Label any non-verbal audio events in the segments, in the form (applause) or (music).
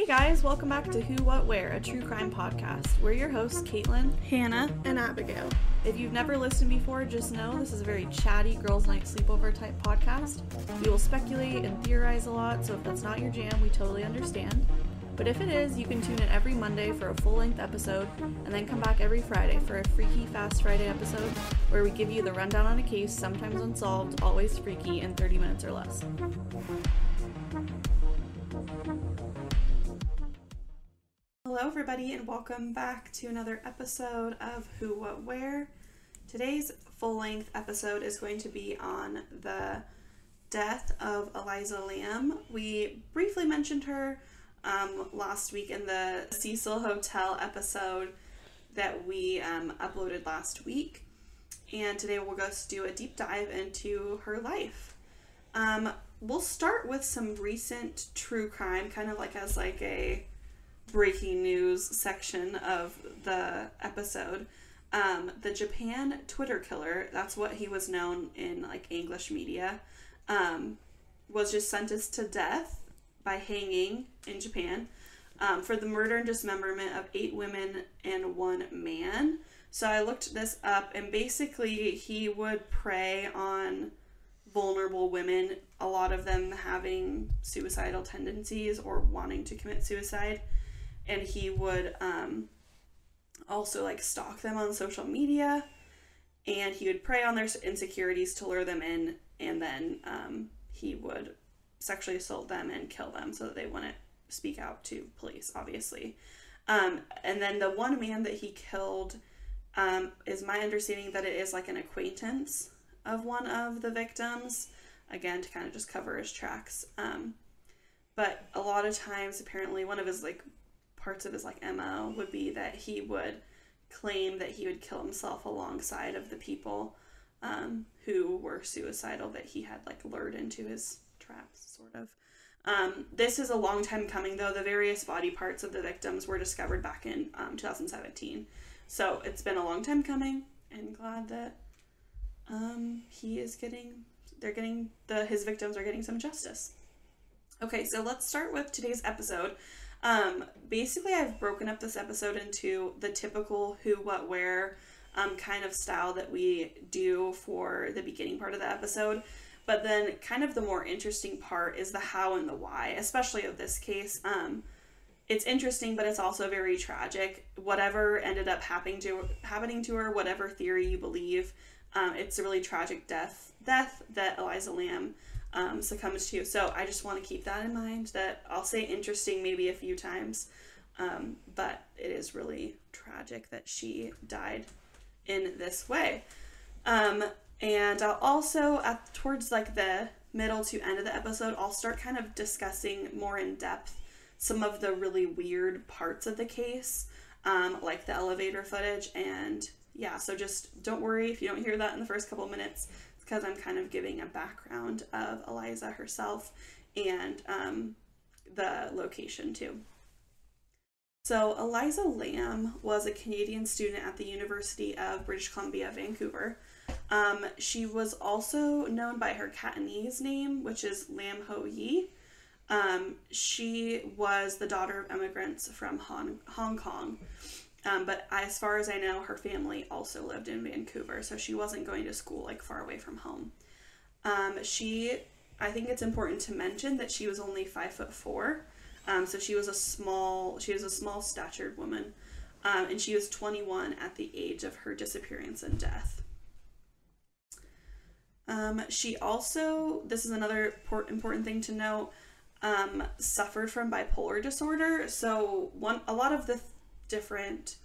Hey guys, welcome back to Who, What, Where, a true crime podcast. We're your hosts, Caitlin. Hannah. and Abigail. If you've never listened before, just know this is a very chatty girls' night sleepover type podcast. We will speculate and theorize a lot, so if that's not your jam, we totally understand. But if it is, you can tune in every Monday for a full length episode, and then come back every Friday for a Freaky Fast Friday episode where we give you the rundown on a case, sometimes unsolved, always freaky, in 30 minutes or less. Hello, everybody, and welcome back to another episode of Who, What, Where. Today's full length episode is going to be on the death of Elisa Lam. We briefly mentioned her um, last week in the Cecil Hotel episode that we um, uploaded last week. And today we'll just do a deep dive into her life. Um, we'll start with some recent true crime, kind of like as like a breaking news section of the episode. Um, the Japan Twitter killer, that's what he was known in like English media, um, was just sentenced to death by hanging in Japan um, for the murder and dismemberment of eight women and one man. So I looked this up, and basically, he would prey on vulnerable women, a lot of them having suicidal tendencies or wanting to commit suicide. And he would um, also like stalk them on social media, and he would prey on their insecurities to lure them in, and then um, he would sexually assault them and kill them so that they wouldn't speak out to police, obviously. Um, and then the one man that he killed um, is my understanding that it is like an acquaintance of one of the victims, again, to kind of just cover his tracks. Um, but a lot of times, apparently, one of his like parts of his like MO would be that he would claim that he would kill himself alongside of the people um, who were suicidal that he had like lured into his traps, sort of. Um, this is a long time coming, though. The various body parts of the victims were discovered back in um, 2017. So it's been a long time coming, and glad that um, he is getting, they're getting, the his victims are getting some justice. Okay, so let's start with today's episode. Um, basically, I've broken up this episode into the typical who, what, where um, kind of style that we do for the beginning part of the episode. But then, kind of the more interesting part is the how and the why, especially of this case. Um, it's interesting, but it's also very tragic. Whatever ended up happening to happening to her, whatever theory you believe, um, it's a really tragic death death that Elisa Lam um, succumbs to. So I just want to keep that in mind. That I'll say interesting maybe a few times, um, but it is really tragic that she died in this way. Um, and I'll also at towards like the middle to end of the episode, I'll start kind of discussing more in depth some of the really weird parts of the case, um, like the elevator footage. And yeah, so just don't worry if you don't hear that in the first couple minutes, because I'm kind of giving a background of Elisa herself and um, the location too. So, Elisa Lam was a Canadian student at the University of British Columbia, Vancouver. Um, she was also known by her Cantonese name, which is Lam Ho Yi. Um, she was the daughter of immigrants from Hong, Hong Kong. Um, but as far as I know, her family also lived in Vancouver, so she wasn't going to school like far away from home. Um, she, I think it's important to mention that she was only five foot four, um, so she was a small, she was a small statured woman, um, and she was 21 at the age of her disappearance and death. Um, she also, this is another important thing to note, um, suffered from bipolar disorder. So one, a lot of the th- different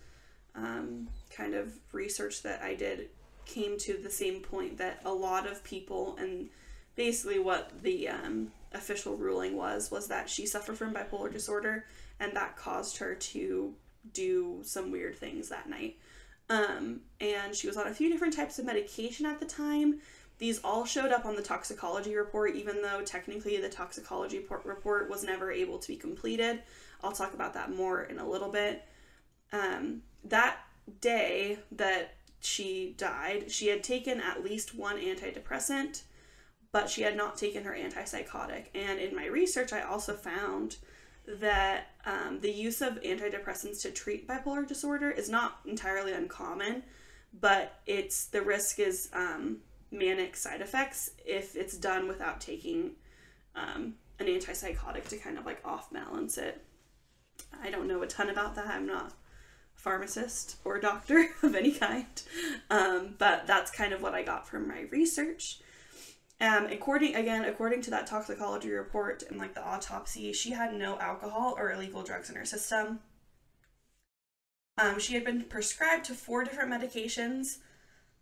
um, kind of research that I did came to the same point that a lot of people and basically what the um, official ruling was was that she suffered from bipolar disorder and that caused her to do some weird things that night. Um, and she was on a few different types of medication at the time. These all showed up on the toxicology report, even though technically the toxicology report was never able to be completed. I'll talk about that more in a little bit. Um, that day that she died, she had taken at least one antidepressant, but she had not taken her antipsychotic. And in my research, I also found that um, the use of antidepressants to treat bipolar disorder is not entirely uncommon, but it's the risk is um, manic side effects if it's done without taking um, an antipsychotic to kind of like off balance it. I don't know a ton about that. I'm not pharmacist or doctor (laughs) of any kind, um, but that's kind of what I got from my research. Um, according again, according to that toxicology report and like the autopsy, she had no alcohol or illegal drugs in her system. Um, she had been prescribed to four different medications.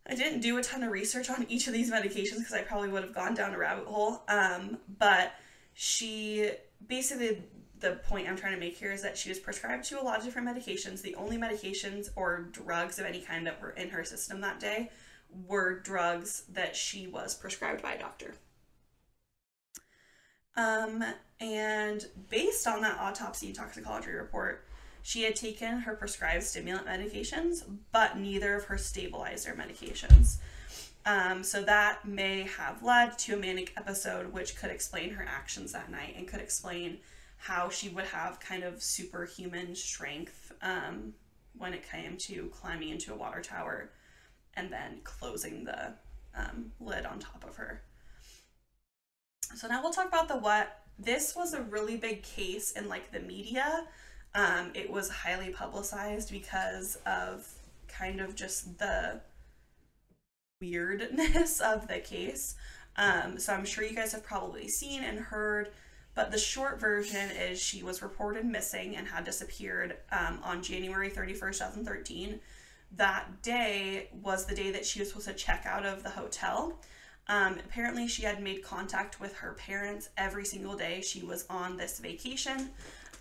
I didn't do a ton of research on each of these medications because I probably would have gone down a rabbit hole. Um, but she basically the point I'm trying to make here is that she was prescribed to a lot of different medications. The only medications or drugs of any kind that were in her system that day were drugs that she was prescribed by a doctor. Um, and based on that autopsy toxicology report, she had taken her prescribed stimulant medications, but neither of her stabilizer medications. Um, so that may have led to a manic episode, which could explain her actions that night and could explain how she would have kind of superhuman strength um, when it came to climbing into a water tower and then closing the um, lid on top of her. So now we'll talk about the what. This was a really big case in like the media. Um, it was highly publicized because of kind of just the weirdness (laughs) of the case. Um, so I'm sure you guys have probably seen and heard, but the short version is she was reported missing and had disappeared um, on January 31st, 2013. That day was the day that she was supposed to check out of the hotel. Um, apparently, she had made contact with her parents every single day she was on this vacation,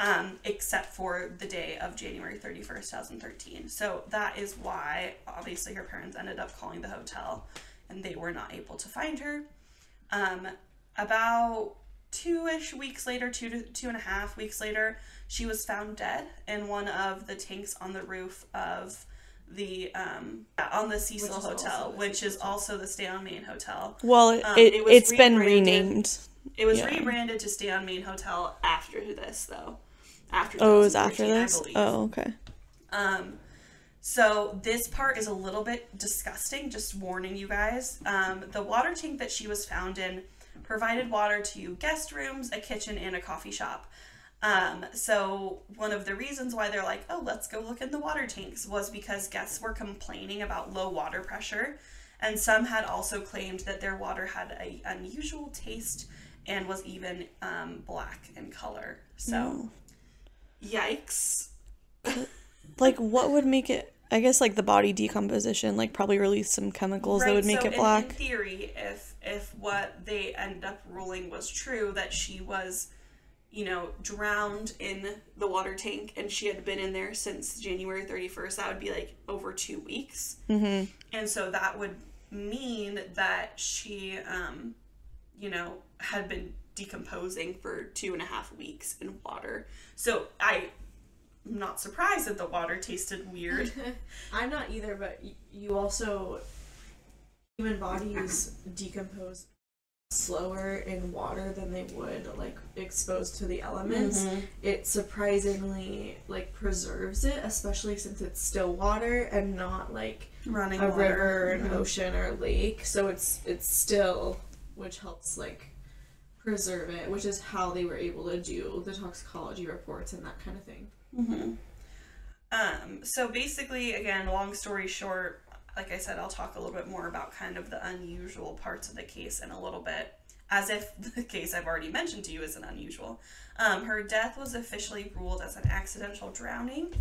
um, except for the day of January 31st, 2013. So that is why, obviously, her parents ended up calling the hotel and they were not able to find her. Um, about two ish weeks later, two to two and a half weeks later, she was found dead in one of the tanks on the roof of the um on the Cecil Which Hotel, the which Cecil is also the Stay on Main Hotel. Well, Um, it, it was it's been renamed. It was Yeah. rebranded to Stay on Main Hotel after this, though. After Oh, it was after this? Oh, okay. Um, so this part is a little bit disgusting. Just warning you guys. Um, the water tank that she was found in provided water to guest rooms, a kitchen, and a coffee shop. Um, so one of the reasons why they're like, oh, let's go look in the water tanks was because guests were complaining about low water pressure, and some had also claimed that their water had a unusual taste and was even um, black in color. So, yikes. (laughs) Like, what would make it? I guess like the body decomposition, like probably release some chemicals that would make so it black. In, theory, if if what they end up ruling was true, that she was, you know, drowned in the water tank and she had been in there since January thirty first, that would be like over two weeks. mm-hmm. And so that would mean that she, um, you know, had been decomposing for two and a half weeks in water. So I. am not surprised that the water tasted weird. (laughs) I'm not either, but y- you also human bodies decompose slower in water than they would like exposed to the elements. Mm-hmm. It surprisingly like preserves it, especially since it's still water and not like Running a water. river, an Mhm. ocean, or a lake. So it's it's still, which helps like preserve it, which is how they were able to do the toxicology reports and that kind of thing. hmm Um, so basically, again, long story short, like I said, I'll talk a little bit more about kind of the unusual parts of the case in a little bit, as if (laughs) the case I've already mentioned to you isn't unusual. Um, her death was officially ruled as an accidental drowning,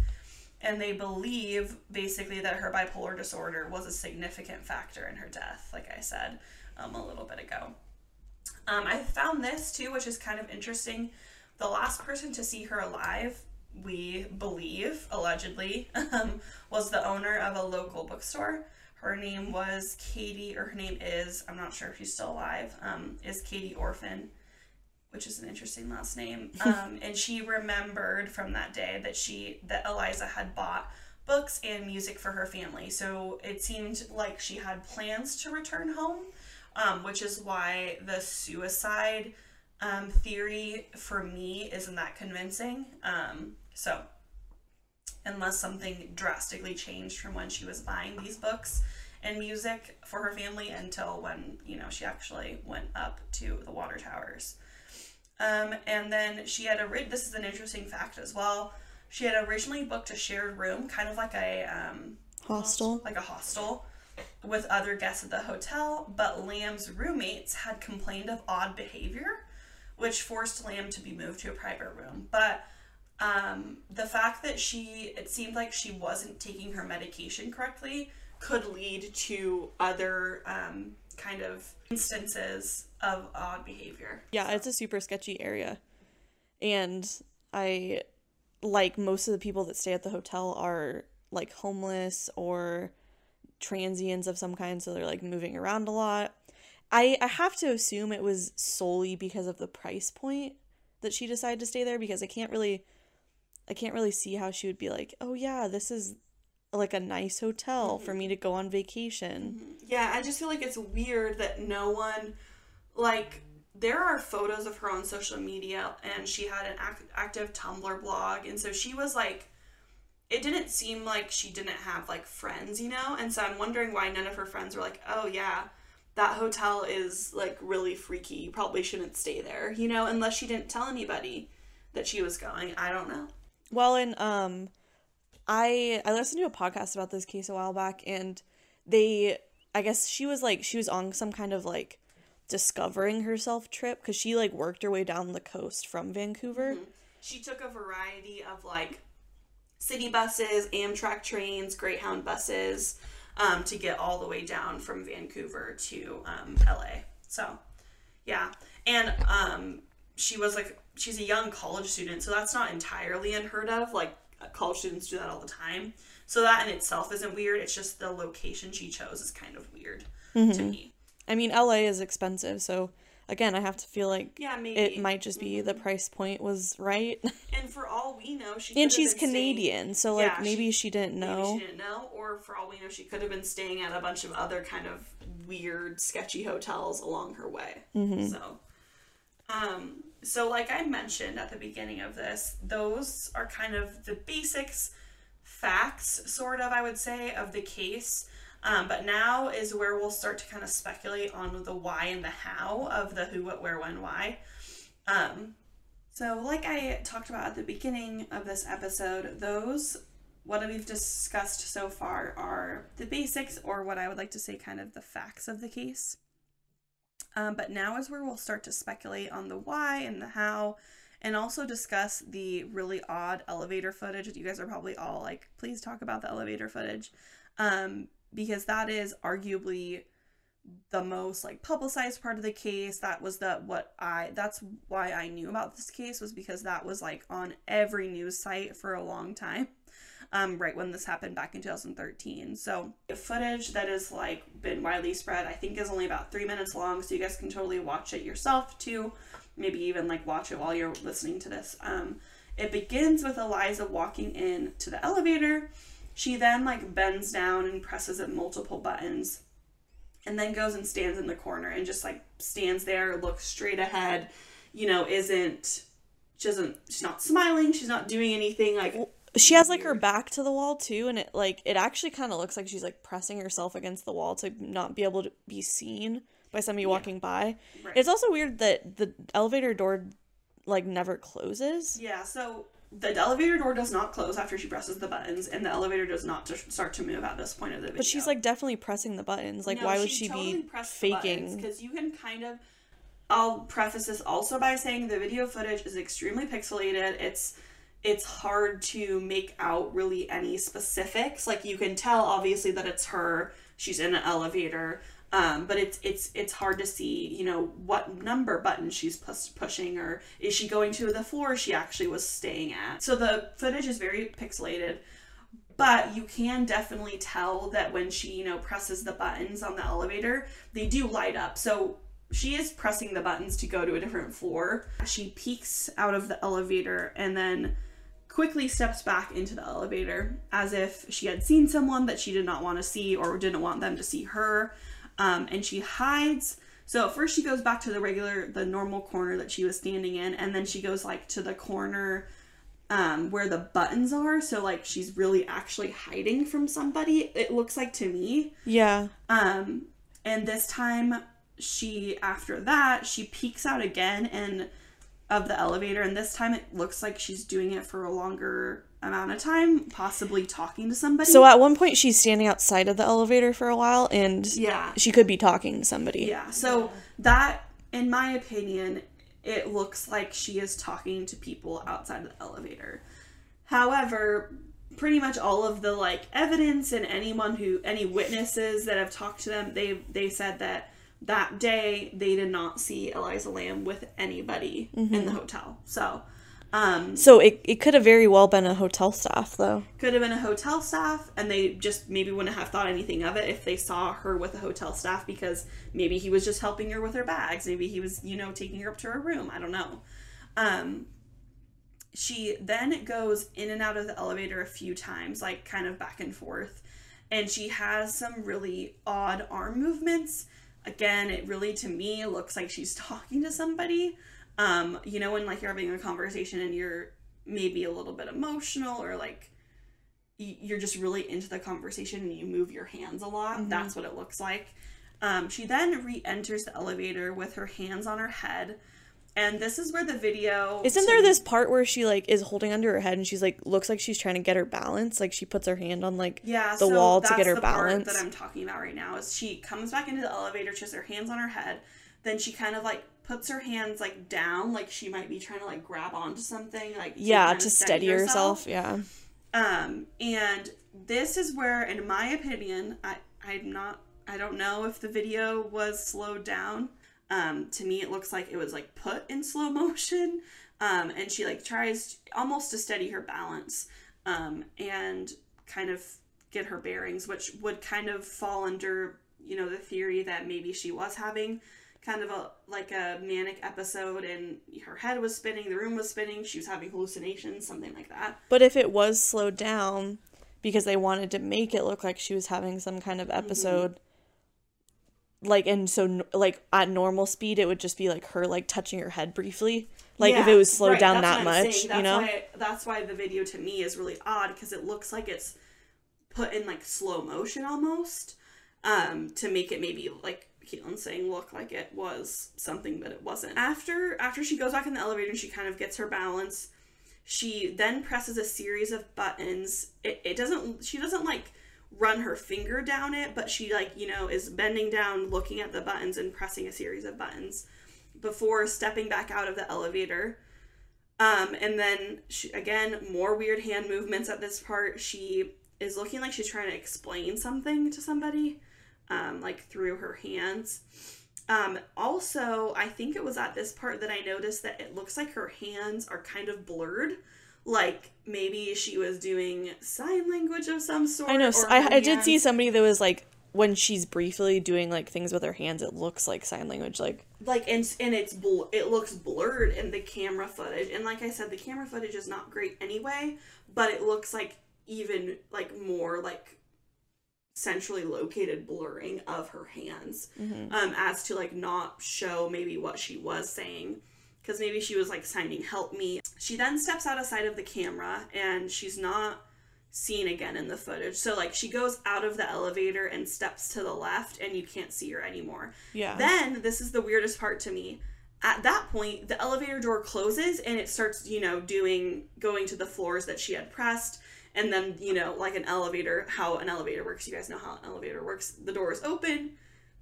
and they believe basically that her bipolar disorder was a significant factor in her death, like I said um, a little bit ago. Um, I found this too, which is kind of interesting. The last person to see her alive, we believe, allegedly, um, was the owner of a local bookstore. Her name was Katie, or her name is, I'm not sure if she's still alive, um, is Katie Orphan, which is an interesting last name. (laughs) Um, and she remembered from that day that she, that Elisa had bought books and music for her family. So it seemed like she had plans to return home, um, which is why the suicide um, theory for me isn't that convincing. Um, so, unless something drastically changed from when she was buying these books and music for her family until when, you know, she actually went up to the water towers. Um, and then she had a, this is an interesting fact as well. She had originally booked a shared room, kind of like a, um, Hostel. like a hostel with other guests at the hotel, but Lam's roommates had complained of odd behavior, which forced Lam to be moved to a private room. But um, the fact that she, it seemed like she wasn't taking her medication correctly, could lead to other um, kind of instances of odd behavior. Yeah, it's a super sketchy area. And I like most of the people that stay at the hotel are like homeless or transients of some kind, so they're like moving around a lot. I I have to assume it was solely because of the price point that she decided to stay there because I can't really I can't really see how she would be like, "Oh yeah, this is like a nice hotel for mm-hmm. me to go on vacation." Mm-hmm. Yeah, I just feel like it's weird that no one, like, there are photos of her on social media, and she had an act- active Tumblr blog, and so she was like, it didn't seem like she didn't have like friends, you know, and so I'm wondering why none of her friends were like, oh yeah, that hotel is like really freaky. You probably shouldn't stay there, you know, unless she didn't tell anybody that she was going. I don't know. Well, and um, I I listened to a podcast about this case a while back, and they, I guess she was like she was on some kind of like discovering herself trip because she like worked her way down the coast from Vancouver. She took a variety of like city buses, Amtrak trains, Greyhound buses um, to get all the way down from Vancouver to um, LA. So, yeah. And um, she was like, she's a young college student, so that's not entirely unheard of. Like, college students do that all the time. So, that in itself isn't weird. It's just the location she chose is kind of weird to mm-hmm. me. I mean, LA is expensive, so again, I have to feel like Yeah, maybe. it might just be the mm-hmm. price point was right. (laughs) And for all we know, she and she's been staying- Canadian, so like Yeah, maybe she, didn't Maybe she didn't know, or for all we know, she could have been staying at a bunch of other kind of weird, sketchy hotels along her way. Mm-hmm. So, um, so like I mentioned at the beginning of this, those are kind of the basics, facts, sort of, I would say, of the case. Um, but now is where we'll start to kind of speculate on the why and the how of the who, what, where, when, why. Um, so, like I talked about at the beginning of this episode, those what we've discussed so far are the basics, or what I would like to say, kind of the facts of the case. Um, but now is where we'll start to speculate on the why and the how, and also discuss the really odd elevator footage. That you guys are probably all like, please talk about the elevator footage, um, because that is arguably the most like publicized part of the case. That was the what i that's why i knew about this case was because that was like on every news site for a long time um, right when this happened back in 2013 so footage that is like been widely spread i think is only about three minutes long so you guys can totally watch it yourself too. Maybe even like watch it while you're listening to this. Um, it begins with elisa walking in to the elevator. She then like bends down and presses at multiple buttons and then goes and stands in the corner and just like stands there, looks straight ahead, you know, isn't she doesn't she's not smiling, she's not doing anything like She has like her back to the wall too, and it like it actually kind of looks like she's like pressing herself against the wall to not be able to be seen by somebody walking by. Right. It's also weird that the elevator door like never closes. yeah, so the elevator door does not close after she presses the buttons, and the elevator does not start to move at this point of the video. But she's like definitely pressing the buttons. Like, why would she, be faking? Because you can kind of. I'll preface this also by saying the video footage is extremely pixelated. It's it's hard to make out really any specifics. Like you can tell obviously that it's her. She's in an elevator. Um, but it's it's it's hard to see, you know, what number button she's pus- pushing, or is she going to the floor she actually was staying at. So the footage is very pixelated, but you can definitely tell that when she, you know, presses the buttons on the elevator, they do light up. So she is pressing the buttons to go to a different floor. She peeks out of the elevator and then quickly steps back into the elevator as if she had seen someone that she did not want to see or didn't want them to see her. Um, and she hides So at first she goes back to the regular, the normal corner that she was standing in, and then she goes like to the corner um, where the buttons are. So like she's really actually hiding from somebody. It looks like to me. Yeah. Um, and this time she, after that, she peeks out again and of the elevator, and this time it looks like she's doing it for a longer amount of time, possibly talking to somebody. So at one point she's standing outside of the elevator for a while and yeah, she could be talking to somebody. Yeah. So that, in my opinion, it looks like she is talking to people outside of the elevator. However, pretty much all of the like evidence and anyone who any witnesses that have talked to them, they they said that that day they did not see Elisa Lam with anybody in the hotel. So, um, So it, it could have very well been a hotel staff though. could have been a hotel staff and they just maybe wouldn't have thought anything of it if they saw her with a hotel staff because maybe he was just helping her with her bags. Maybe he was you know taking her up to her room. I don't know. Um she then goes in and out of the elevator a few times like kind of back and forth. And she has some really odd arm movements again it really to me looks like she's talking to somebody. Um you know when like you're having a conversation and you're maybe a little bit emotional or like you're just really into the conversation and you move your hands a lot that's what it looks like. Um, she then re-enters the elevator with her hands on her head and this is where the video Isn't there this part where she like is holding under her head and she's like looks like she's trying to get her balance? Like she puts her hand on like yeah, the so wall to get her the part balance. that I'm talking about right now is she comes back into the elevator, she has her hands on her head, then she kind of like puts her hands like down, like she might be trying to like grab onto something, like yeah, to of steady herself. Yeah. Um, and this is where, in my opinion, I I'm not I don't know if the video was slowed down. Um, to me, it looks like it was like put in slow motion. Um, and she like tries almost to steady her balance, um, and kind of get her bearings, which would kind of fall under you know the theory that maybe she was having kind of a like a manic episode and her head was spinning, the room was spinning, she was having hallucinations, something like that. But if it was slowed down because they wanted to make it look like she was having some kind Mm-hmm. of episode like and so like at normal speed it would just be like her like touching her head briefly like if it was slowed right, down that much you know why, that's why the video to me is really odd because it looks like it's put in like slow motion almost um, to make it maybe like Keelan's saying look like it was something but it wasn't. After after she goes back in the elevator and she kind of gets her balance, she then presses a series of buttons. It, it doesn't she doesn't like run her finger down it, but she like, you know, is bending down looking at the buttons and pressing a series of buttons before stepping back out of the elevator. Um, and then she, again, more weird hand movements at this part. She is looking like she's trying to explain something to somebody, um, like through her hands. Um, also, I think it was at this part that I noticed that it looks like her hands are kind of blurred. Like maybe she was doing sign language of some sort. i know I, I did see somebody that was like when she's briefly doing like things with her hands it looks like sign language like like and and it's bl- it looks blurred in the camera footage and like i said the camera footage is not great anyway but it looks like even like more like centrally located blurring of her hands um as to like not show maybe what she was saying because maybe she was like signing help me she then steps out of sight of the camera and she's not seen again in the footage so like she goes out of the elevator and steps to the left and you can't see her anymore yeah then this is the weirdest part to me. At that point, the elevator door closes and it starts, you know, doing going to the floors that she had pressed. And then, you know, like an elevator, how an elevator works. You guys know how an elevator works. The door is open,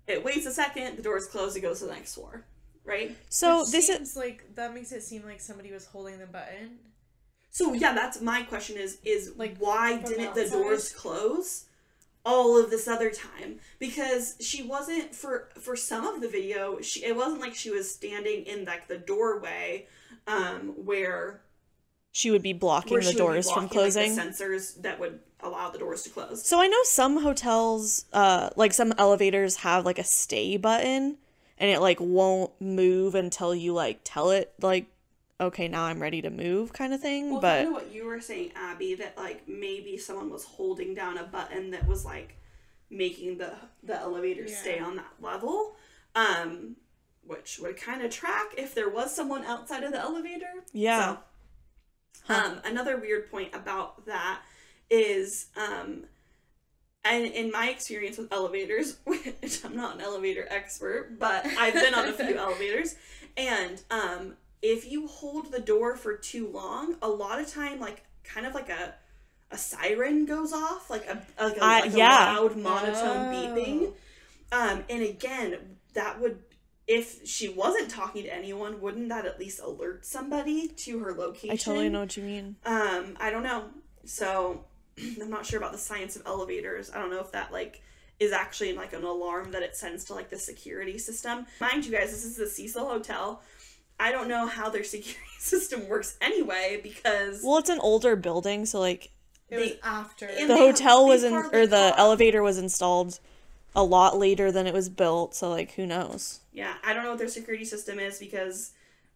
it waits a second, the door is closed, it goes to the next floor. Right? so Which this is like that makes it seem like somebody was holding the button. So yeah, that's my question is is Like, why didn't the doors close all of this other time? Because she wasn't for for some of the video, she it wasn't like she was standing in like the doorway um where she would be blocking the she would doors from blocking, like, closing the sensors that would allow the doors to close. So I know some hotels, uh, like some elevators have like a stay button, and it like won't move until you like tell it like, okay, now I'm ready to move, kind of thing. Well, but kind of what you were saying, Abby, that like maybe someone was holding down a button that was like making the the elevator Yeah. stay on that level. um, which would kind of track if there was someone outside of the elevator. Yeah. So, um, another weird point about that is, um, and in my experience with elevators, (laughs) which I'm not an elevator expert, but I've been on a few (laughs) elevators, and um, if you hold the door for too long, a lot of time, like kind of like a a siren goes off, like a like a, Uh, like yeah. a loud monotone Oh. beeping. Um, and again, that would if she wasn't talking to anyone, wouldn't that at least alert somebody to her location? I totally know what you mean. Um, I don't know. So I'm not sure about the science of elevators. I don't know if that like is actually like an alarm that it sends to like the security system. Mind you guys, this is the Cecil Hotel. I don't know how their (laughs) security system works anyway because Well, it's an older building, so like It was after. the they have- hotel was in or the talk. elevator was installed a lot later than it was built, so like who knows. yeah, I don't know what their security system is because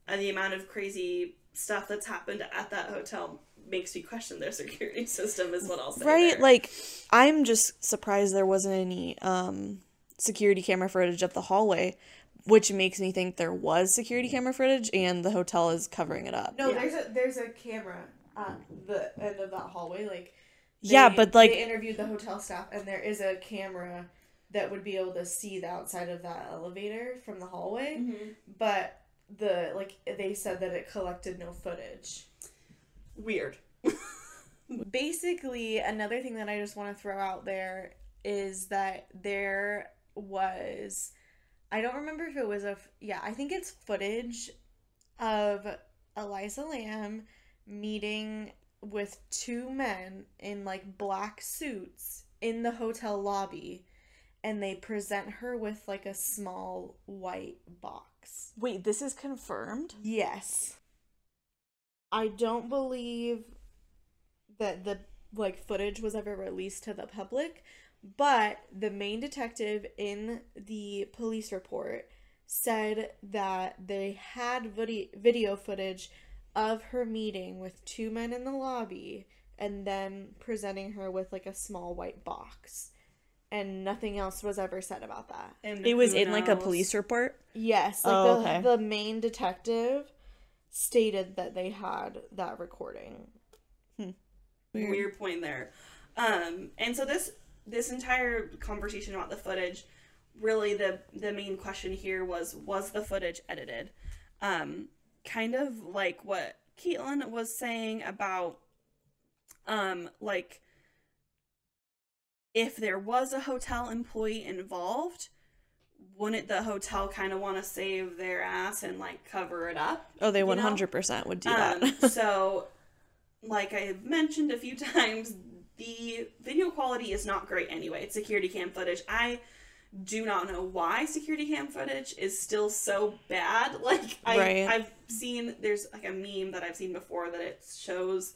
of the amount of crazy stuff that's happened at that hotel makes me question their (laughs) security system is what I'll say. Right? there. Like I'm just surprised there wasn't any um security camera footage up the hallway, which makes me think there was security camera footage and the hotel is covering it up. no, Yeah. there's a there's a camera at the end of that hallway. Like Yeah, but, like- they interviewed the hotel staff, and there is a camera that would be able to see the outside of that elevator from the hallway. Mhm. But the like they said that it collected no footage. Weird. (laughs) basically another thing that i just want to throw out there is that there was i don't remember if it was a yeah i think it's footage of elisa lam meeting with two men in like black suits in the hotel lobby and they present her with like a small white box Wait, this is confirmed? Yes. I don't believe that the like footage was ever released to the public, but the main detective in the police report said that they had video video footage of her meeting with two men in the lobby and then presenting her with like a small white box. And nothing else was ever said about that. And It was who in like a police report. Yes, like Oh, the okay. the main detective stated that they had that recording. weird. point there. Um, and so this this entire conversation about the footage, really the the main question here was was the footage edited? Um, kind of like what Caitlin was saying about, um, like if there was a hotel employee involved, wouldn't the hotel kind of want to save their ass and like cover it up? Oh, they You know? 100% would do that. Um, (laughs) so, like I have mentioned a few (laughs) times, the video quality is not great anyway. It's security cam footage. I do not know why security cam footage is still so bad. (laughs) Like I, Right. I've seen there's like a meme that I've seen before that it shows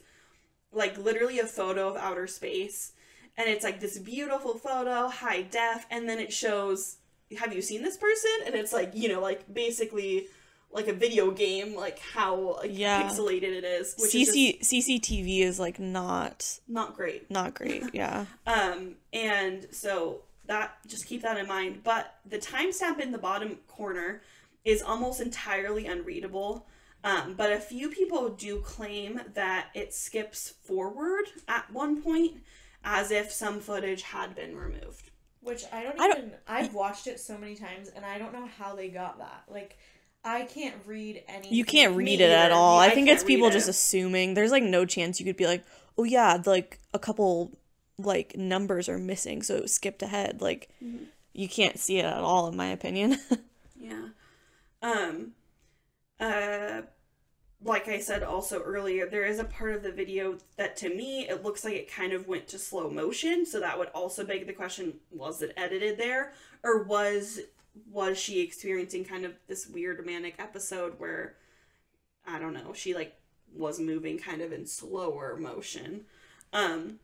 like literally a photo of outer space and it's like this beautiful photo high def and then it shows have you seen this person and it's like you know like basically like a video game like how like, Yeah. pixelated it is which is CC just CCTV is like not not great not great. (laughs) Yeah. um and so that just keep that in mind but the timestamp in the bottom corner is almost entirely unreadable um, but a few people do claim that it skips forward at one point as if some footage had been removed Which I don't I don't- even I've watched it so many times and I don't know how they got that. Like I can't read any You can't read it at all. Yeah, I I think it's people it. just assuming. There's like no chance you could be like, "Oh yeah, like a couple like numbers are missing, so it skipped ahead." Like Mm-hmm. you can't see it at all in my opinion. (laughs) Yeah. Um uh like I said also earlier, there is a part of the video that to me it looks like it kind of went to slow motion, so that would also beg the question, was it edited there or was was she experiencing kind of this weird manic episode where I don't know, she like was moving kind of in slower motion. Um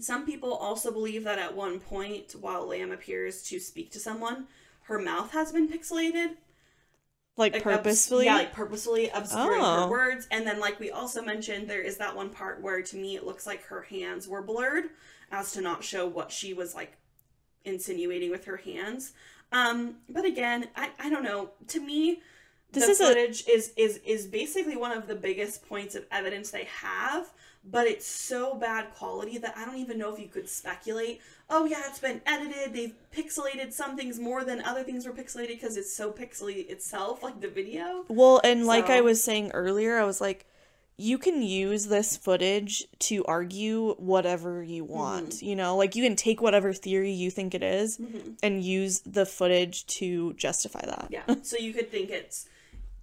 some people also believe that at one point, while Lam appears to speak to someone, her mouth has been pixelated. Like Like, purposefully. yeah, like purposefully obscuring her Oh. words. And then, like we also mentioned, there is that one part where to me it looks like her hands were blurred as to not show what she was like insinuating with her hands. Um, but again, I, I don't know. To me, This is a- footage is is is basically one of the biggest points of evidence they have, but it's so bad quality that I don't even know if you could speculate. Oh yeah, it's been edited. They've pixelated some things more than other things were pixelated because it's so pixely itself, like the video. Well, and like I was saying earlier, I was like, you can use this footage to argue whatever you mm-hmm. want. You know, like you can take whatever theory you think it is mm-hmm. and use the footage to justify that. Yeah. so you could think it's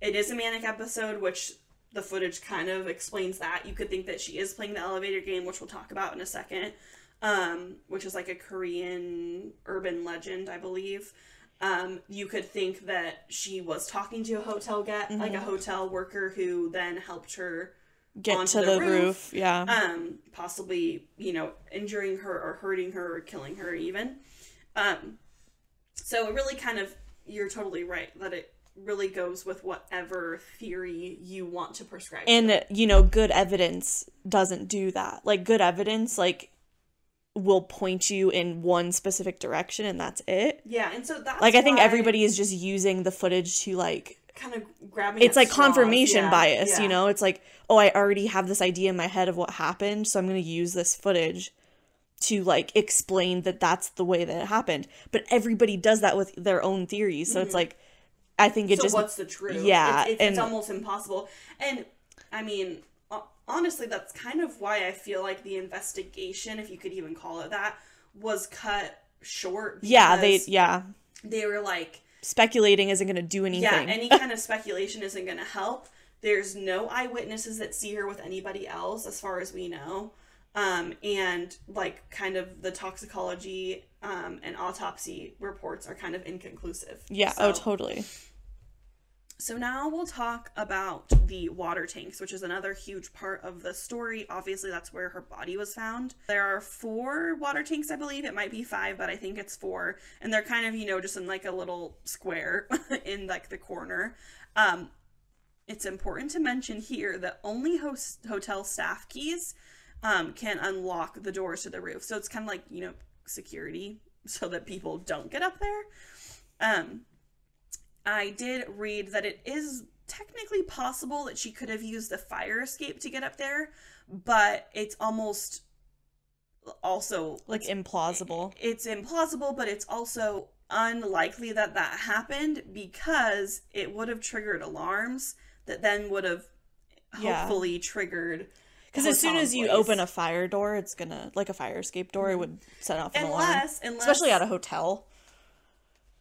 it is a manic episode, which the footage kind of explains that. You could think that she is playing the elevator game, which we'll talk about in a second. Um, which is like a Korean urban legend, I believe. Um, you could think that she was talking to a hotel get like a hotel worker who then helped her Get onto to the the, roof. roof. Yeah. um, possibly, you know, injuring her or hurting her or killing her even. Um, so it really kind of, you're totally right that it really goes with whatever theory you want to prescribe. to and you know good evidence doesn't do that like good evidence like will point you in one specific direction and that's it yeah, and so that's like i think everybody is just using the footage to like kind of grabbing. it's like straws. confirmation Yeah, bias yeah. you know it's like oh i already have this idea in my head of what happened so i'm going to use this footage to like explain that that's the way that it happened but everybody does that with their own theories so it's mm-hmm. like i think it so just what's the truth? yeah, it's, it's, it's almost impossible. And I mean, honestly, that's kind of why I feel like the investigation, if you could even call it that, was cut short. yeah they yeah they were like, speculating isn't going to do anything yeah, any (laughs) kind of speculation isn't going to help. There's no eyewitnesses that see her with anybody else, as far as we know. Um, and like kind of the toxicology um, and autopsy reports are kind of inconclusive. yeah oh totally so now we'll talk about the water tanks, which is another huge part of the story. Obviously, that's where her body was found. There are four water tanks, I believe. It might be five, but I think it's four. And they're kind of, you know, just in like a little square (laughs) in like the corner. Um, it's important to mention here that only host- hotel staff keys um, can unlock the doors to the roof. So it's kind of like, you know, security (laughs) so that people don't get up there. Um, I did read that it is technically possible that she could have used the fire escape to get up there, but it's almost also like implausible it's implausible, but it's also unlikely that that happened because it would have triggered alarms that then would have Yeah. hopefully triggered because as soon as you employees. open a fire door it's gonna like a fire escape door it would set off an alarm unless unless especially at a hotel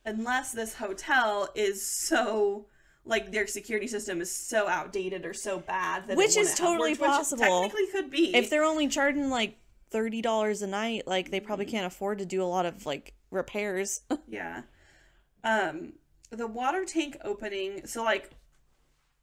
unless this hotel is so like their security system is so outdated or so bad that Which is totally worked, possible. technically could be if they're only charging like thirty dollars a night like they probably can't afford to do a lot of like repairs (laughs) Yeah. Um, the water tank opening. So like,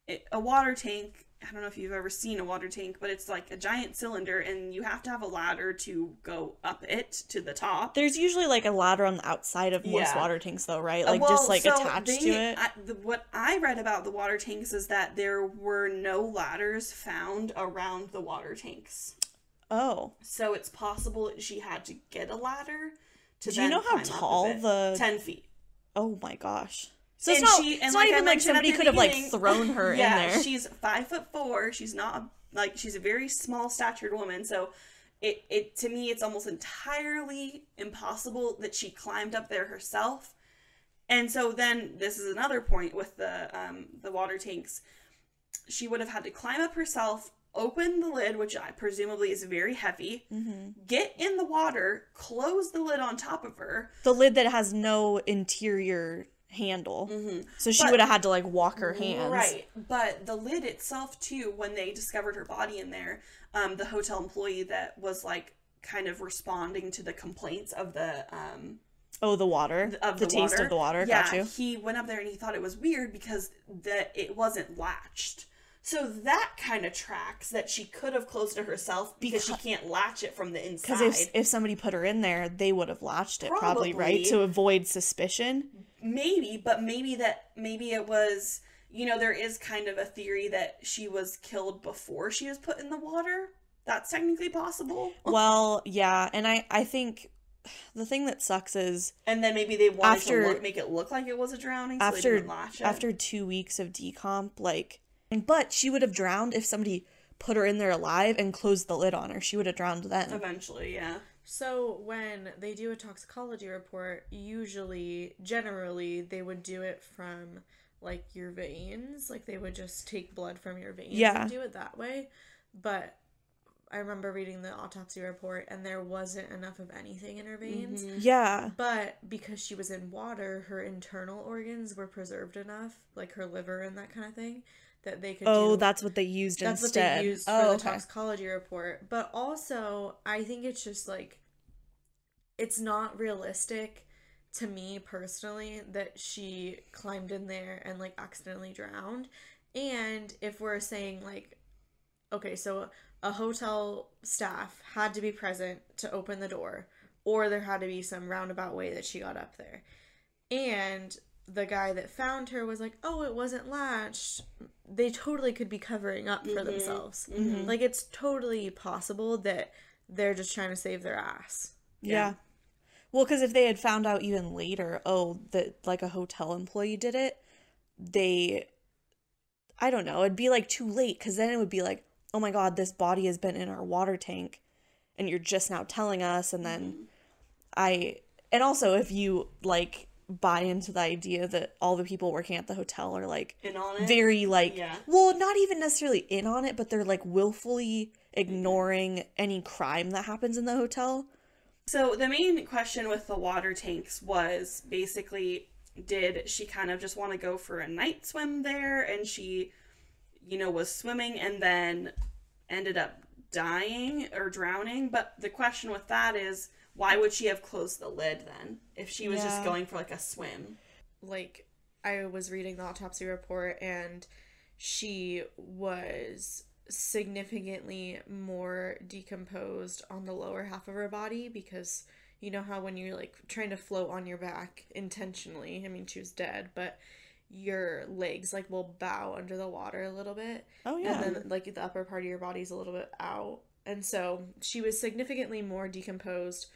it, a water tank. I don't know if you've ever seen a water tank, but it's like a giant cylinder, and you have to have a ladder to go up it to the top. there's usually like a ladder on the outside of most Yeah. water tanks though right Uh, like well, just like so attached they- to it I, the, what I read about the water tanks is that there were no ladders found around the water tanks. oh So it's possible that she had to get a ladder. To Do you know how tall the- ten feet? oh my gosh so it's And not, she- it's not like even like somebody could have like thrown her yeah, in there she's five foot four. She's not like she's a very small statured woman. So it it to me it's almost entirely impossible that she climbed up there herself. And so then this is another point with the um the water tanks. She would have had to climb up herself, open the lid, which I presumably is very heavy, Mm-hmm. get in the water, close the lid on top of her, the lid that has no interior handle so she would have had to like walk her hands Right. But the lid itself too, when they discovered her body in there, um, the hotel employee that was like kind of responding to the complaints of the um oh the water of the, the, taste water. of the water Yeah, got you he went up there and he thought it was weird because that it wasn't latched. So that kind of tracks that she could have closed it herself because she can't latch it from the inside. Because if, if somebody put her in there, they would have latched it probably, right? To avoid suspicion. maybe but maybe that maybe it was you know there is kind of a theory that she was killed before she was put in the water that's technically possible (laughs) Well, yeah, and I I think the thing that sucks is And then maybe they wanted After- to look, make it look like it was a drowning, so they after didn't latch it. after two weeks of decomp, like, but she would have drowned if somebody put her in there alive and closed the lid on her. She would have drowned then. eventually, yeah. So when they do a toxicology report, usually, generally, they would do it from like your veins. Like they would just take blood from your veins Yeah. and do it that way. But I remember reading the autopsy report, and there wasn't enough of anything in her mm-hmm. veins. Yeah. But because she was in water, her internal organs were preserved enough, like her liver and that kind of thing, that they could. Oh, do, that's what they used that's instead. what they used for oh, the okay. toxicology report. But also, I think it's just like it's not realistic to me personally that she climbed in there and like accidentally drowned. And if we're saying like okay, so a hotel staff had to be present to open the door or there had to be some roundabout way that she got up there. And the guy that found her was like, "Oh, it wasn't latched." They totally could be covering up for mm-hmm. themselves. Mm-hmm. Like it's totally possible that they're just trying to save their ass. Yeah. Well, because if they had found out even later, oh, that like a hotel employee did it, they, I don't know, it'd be like too late because then it would be like, oh my God, this body has been in our water tank and you're just now telling us. And then mm-hmm. I, and also if you like buy into the idea that all the people working at the hotel are like In on it. very like, Yeah. well, not even necessarily in on it, but they're like willfully ignoring any crime that happens in the hotel. So the main question with the water tanks was basically did she kind of just want to go for a night swim there and she you know was swimming and then ended up dying or drowning but the question with that is why would she have closed the lid then if she was just going for like a swim like I was reading the autopsy report and she was significantly more decomposed on the lower half of her body because you know how when you're like trying to float on your back intentionally, I mean she was dead, but your legs like will bow under the water a little bit Oh, yeah. and then like the upper part of your body's a little bit out. And so she was significantly more decomposed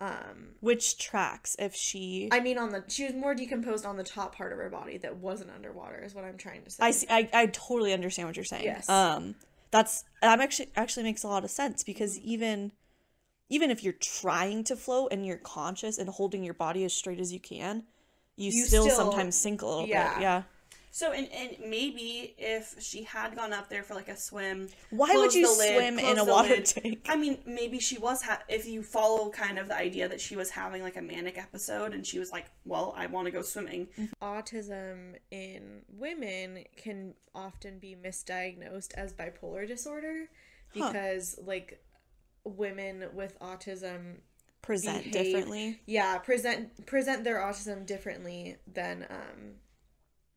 um Which tracks if she I mean, on the she was more decomposed on the top part of her body that wasn't underwater, is what I'm trying to say. I see I, I totally understand what you're saying. Yes. Um that's that actually actually makes a lot of sense because even even if you're trying to float and you're conscious and holding your body as straight as you can, you, You still, still- sometimes sink a little yeah. bit. Yeah. So and, and maybe if she had gone up there for like a swim Why would you lid, swim in a water lid. tank? I mean, maybe she was. Ha- if you follow kind of the idea that she was having like a manic episode, and she was like, "Well, I want to go swimming." Autism in women can often be misdiagnosed as bipolar disorder because, like, women with autism Present behave- differently. yeah present present their autism differently than um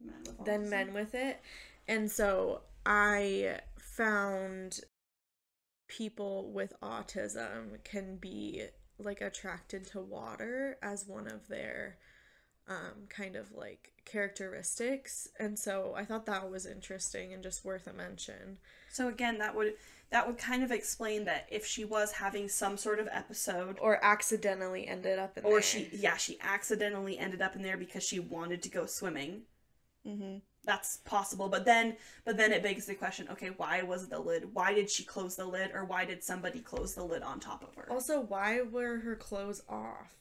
Men with than men with it. And so I found people with autism can be like attracted to water as one of their um kind of like characteristics. And so I thought that was interesting and just worth a mention. So again, that would that would kind of explain that if she was having some sort of episode, Or accidentally ended up in there. or there. she yeah she accidentally ended up in there because she wanted to go swimming. Mm-hmm. That's possible, but then but then it begs the question: Okay, why was the lid? Why did she close the lid, or why did somebody close the lid on top of her? also why were her clothes off?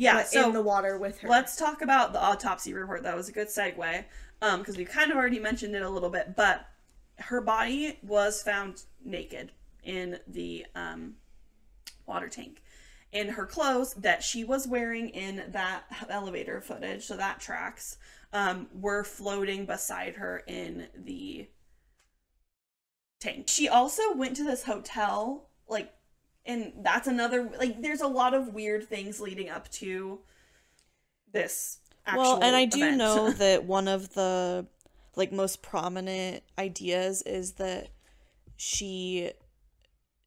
yeah, so in the water with her. Let's talk about the autopsy report. That was a good segue, um, because we kind of already mentioned it a little bit. But her body was found naked in the um, water tank, and her clothes that she was wearing in that elevator footage, so that tracks, um, were floating beside her in the tank. She also went to this hotel, like, and that's another like. There's a lot of weird things leading up to this. Actual Well, and I do event. know (laughs) that one of the like most prominent ideas is that she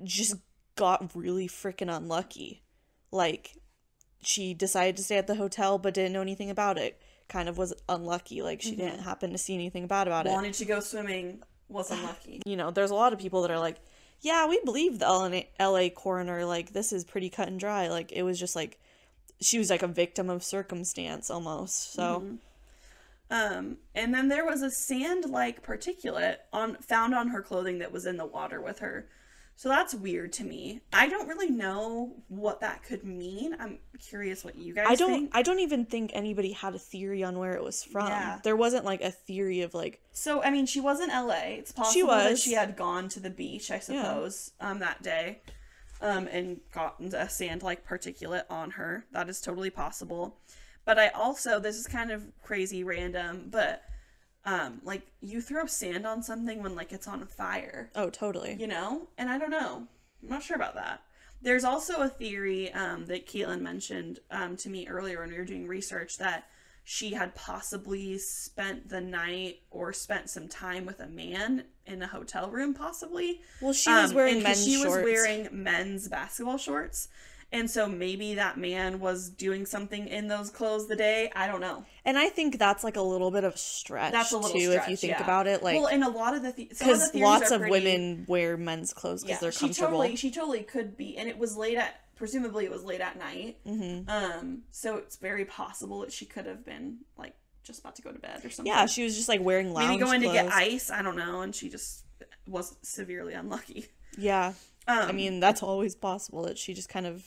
just got really freaking unlucky. Like she decided to stay at the hotel but didn't know anything about it. Kind of was unlucky. Like she didn't happen to see anything bad about it. wanted to go swimming, was unlucky. (sighs) You know, there's a lot of people that are like, yeah, we believe the LA, LA coroner. Like, this is pretty cut and dry. Like, it was just like, she was like a victim of circumstance almost. So, Mm-hmm. Um, and then there was a sand-like particulate on found on her clothing that was in the water with her. So that's weird to me. I don't really know what that could mean. I'm curious what you guys I don't, think. I don't even think anybody had a theory on where it was from. Yeah. There wasn't like a theory of like, So I mean, she was in LA. It's possible she was. she had gone to the beach, I suppose, um, that day, um, and gotten a sand-like particulate on her. That is totally possible. But I also, this is kind of crazy, random, but um, like you throw sand on something when like it's on fire, oh, totally. you know, and I don't know. I'm not sure about that. There's also a theory um, that Caitlin mentioned um, to me earlier when we were doing research that she had possibly spent the night or spent some time with a man in a hotel room, possibly. Well, she was Um, wearing men's she shorts. was wearing men's basketball shorts. And so maybe that man was doing something in those clothes the day. I don't know. And I think that's like a little bit of stretch That's a little too, stretch, if you think yeah. about it. Like, well, and a lot of the of the because lots of pretty- women wear men's clothes because they're comfortable. she totally she totally could be and it was late at presumably it was late at night Mm-hmm. um so it's very possible that she could have been like just about to go to bed or something Yeah, she was just like wearing lounge maybe going clothes. to get ice i don't know and she just was severely unlucky Yeah, um I mean that's always possible that she just kind of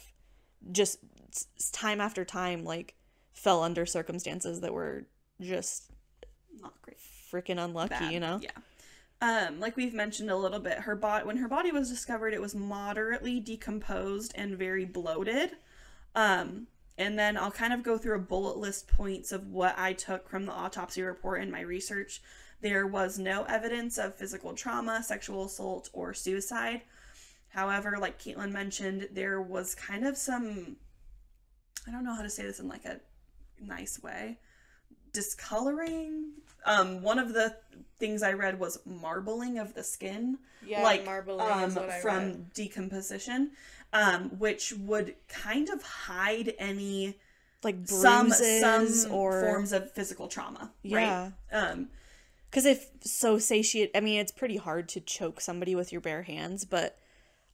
just time after time like fell under circumstances that were just not great freaking unlucky, bad. you know. yeah um like we've mentioned a little bit her body when her body was discovered it was moderately decomposed and very bloated um and then I'll kind of go through a bullet list points of what I took from the autopsy report in my research. There was no evidence of physical trauma, sexual assault, or suicide. However, like Caitlin mentioned, there was kind of some I don't know how to say this in like a nice way. Discoloring. Um, one of the things I read was marbling of the skin Yeah, like marbling um, is what I from read. decomposition, um, which would kind of hide any Like some some or forms of physical trauma. Yeah. Right? Um, Because if so satiate, I mean, it's pretty hard to choke somebody with your bare hands, but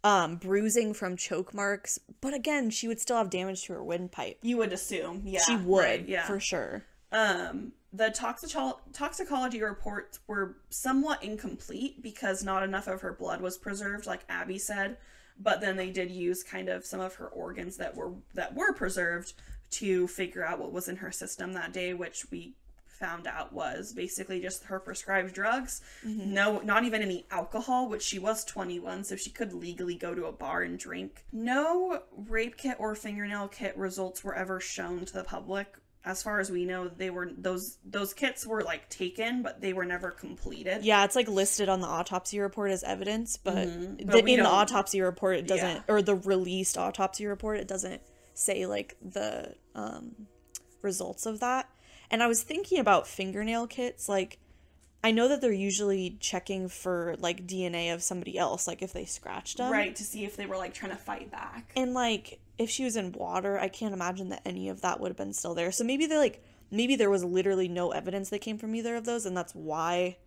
um, bruising from choke marks. But again, she would still have damage to her windpipe. you would assume, yeah, she would, right, yeah, for sure. Um, the toxico- toxicology reports were somewhat incomplete because not enough of her blood was preserved, like Abby said. But then they did use kind of some of her organs that were that were preserved to figure out what was in her system that day, which we found out was basically just her prescribed drugs. No, not even any alcohol, which she was 21, so she could legally go to a bar and drink. No rape kit or fingernail kit results were ever shown to the public. As far as we know, they were those those kits were like taken, but they were never completed. Yeah, it's like listed on the autopsy report as evidence, but, Mhm. But the, in the autopsy report it doesn't, Yeah. or the released autopsy report it doesn't say like the um, results of that. And I was thinking about fingernail kits, like I know that they're usually checking for like DNA of somebody else, like if they scratched them, Right, to see if they were like trying to fight back. And like if she was in water, I can't imagine that any of that would have been still there. So maybe they like maybe there was literally no evidence that came from either of those, and that's why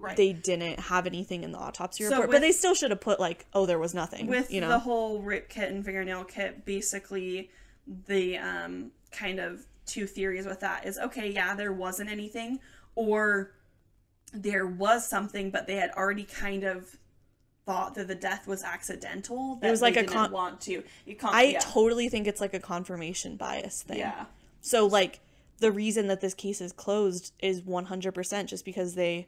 Right. they didn't have anything in the autopsy So report. with- but they still should have put like, oh, there was nothing. with you know, the whole rape kit and fingernail kit basically the um kind of two theories with that is okay yeah there wasn't anything or there was something but they had already kind of thought that the death was accidental that was like they a didn't con- want to you con- I yeah. totally think it's like a confirmation bias thing. yeah So like the reason that this case is closed is 100% just because they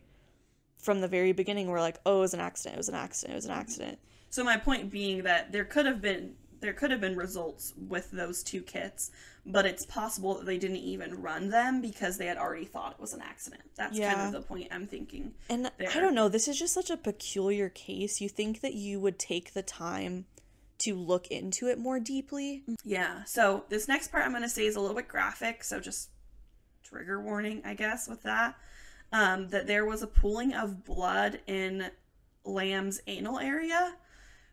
from the very beginning were like, oh, it was an accident, it was an accident, it was an accident. so my point being that there could have been there could have been results with those two kits but it's possible that they didn't even run them because they had already thought it was an accident that's kind of the point i'm thinking And I don't know, this is just such a peculiar case. You think that you would take the time to look into it more deeply. Yeah. So this next part I'm going to say is a little bit graphic, so just trigger warning, I guess, with that. Um, that there was a pooling of blood in Lam's anal area,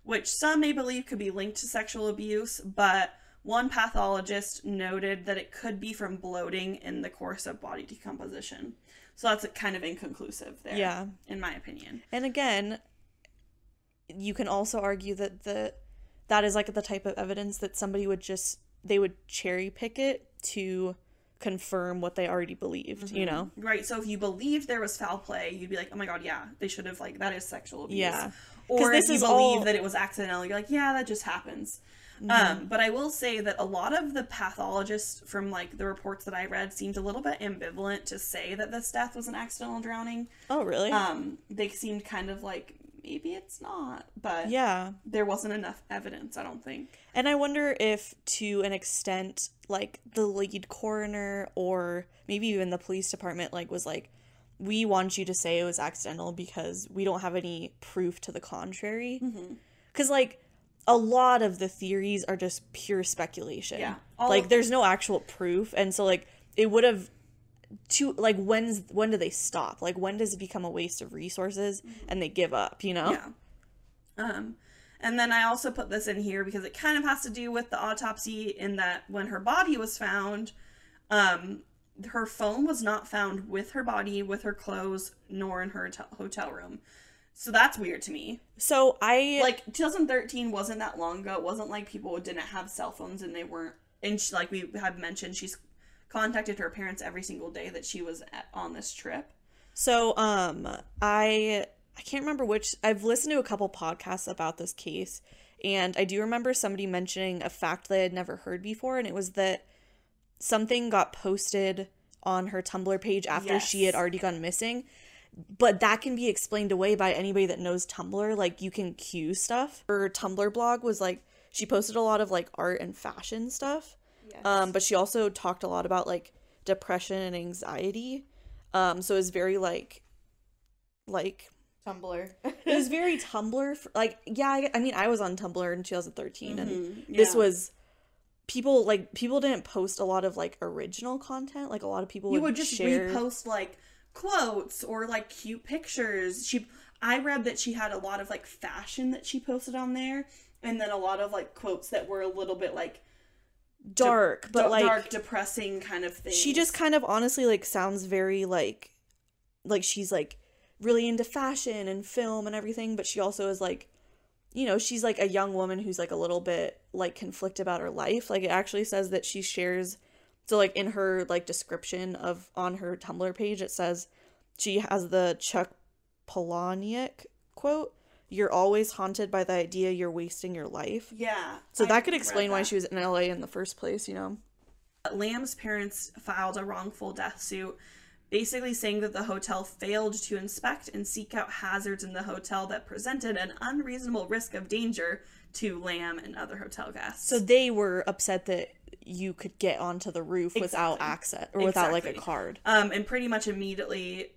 which some may believe could be linked to sexual abuse, but one pathologist noted that it could be from bloating in the course of body decomposition. So that's kind of inconclusive there, Yeah. in my opinion. And again, you can also argue that the that is like the type of evidence that somebody would just they would cherry pick it to confirm what they already believed, you mm-hmm. know? Right. So if you believed there was foul play, you'd be like, oh my god, yeah, they should have like that is sexual abuse. Yeah. Or this if you is believe all- that it was accidental, you're like, yeah, that just happens. Mm-hmm. Um, but I will say that a lot of the pathologists from like the reports that I read seemed a little bit ambivalent to say that this death was an accidental drowning. Oh, really? Um, they seemed kind of like maybe it's not, but yeah. there wasn't enough evidence. I don't think. And I wonder if, to an extent, like the lead coroner or maybe even the police department, like was like, we want you to say it was accidental because we don't have any proof to the contrary. Because like a lot of the theories are just pure speculation. Yeah. All like there's no actual proof, and so like it would have. To like when's when do they stop? Like when does it become a waste of resources and they give up? You know? Yeah. Um, and then I also put this in here because it kind of has to do with the autopsy in that when her body was found, um, her phone was not found with her body, with her clothes, nor in her hotel- hotel room. So that's weird to me. So I Like 2013 wasn't that long ago. It wasn't like people didn't have cell phones and they weren't. And she, like we had mentioned, she's contacted her parents every single day that she was at, on this trip. So um I I can't remember which I've listened to a couple podcasts about this case and I do remember somebody mentioning a fact that I had never heard before and it was that something got posted on her Tumblr page after she had already gone missing. But that can be explained away by anybody that knows Tumblr. Like you can cue stuff. Her Tumblr blog was like she posted a lot of like art and fashion stuff. Um, but she also talked a lot about like depression and anxiety. Um, so it was very like, like Tumblr. it was (laughs) very Tumblr. like, yeah, I, I mean, I was on Tumblr in 2013, and Mhm, this yeah. was people like people didn't post a lot of like original content. Like a lot of people you would, would just share. repost like quotes or like cute pictures. She I read that she had a lot of like fashion that she posted on there and then a lot of like quotes that were a little bit like dark, but da- like dark depressing kind of thing. she just kind of honestly like sounds very like like she's like really into fashion and film and everything but she also is like you know she's like a young woman who's like a little bit like conflict about her life. Like it actually says that she shares so like in her like description of on her tumblr page it says she has the chuck palahniuk quote you're always haunted by the idea you're wasting your life. Yeah. so I that could explain why she was in la in the first place you know? Lam's parents filed a wrongful death suit, basically saying that the hotel failed to inspect and seek out hazards in the hotel that presented an unreasonable risk of danger to Lam and other hotel guests. So they were upset that you could get onto the roof without access or without like a card. um, and pretty much immediately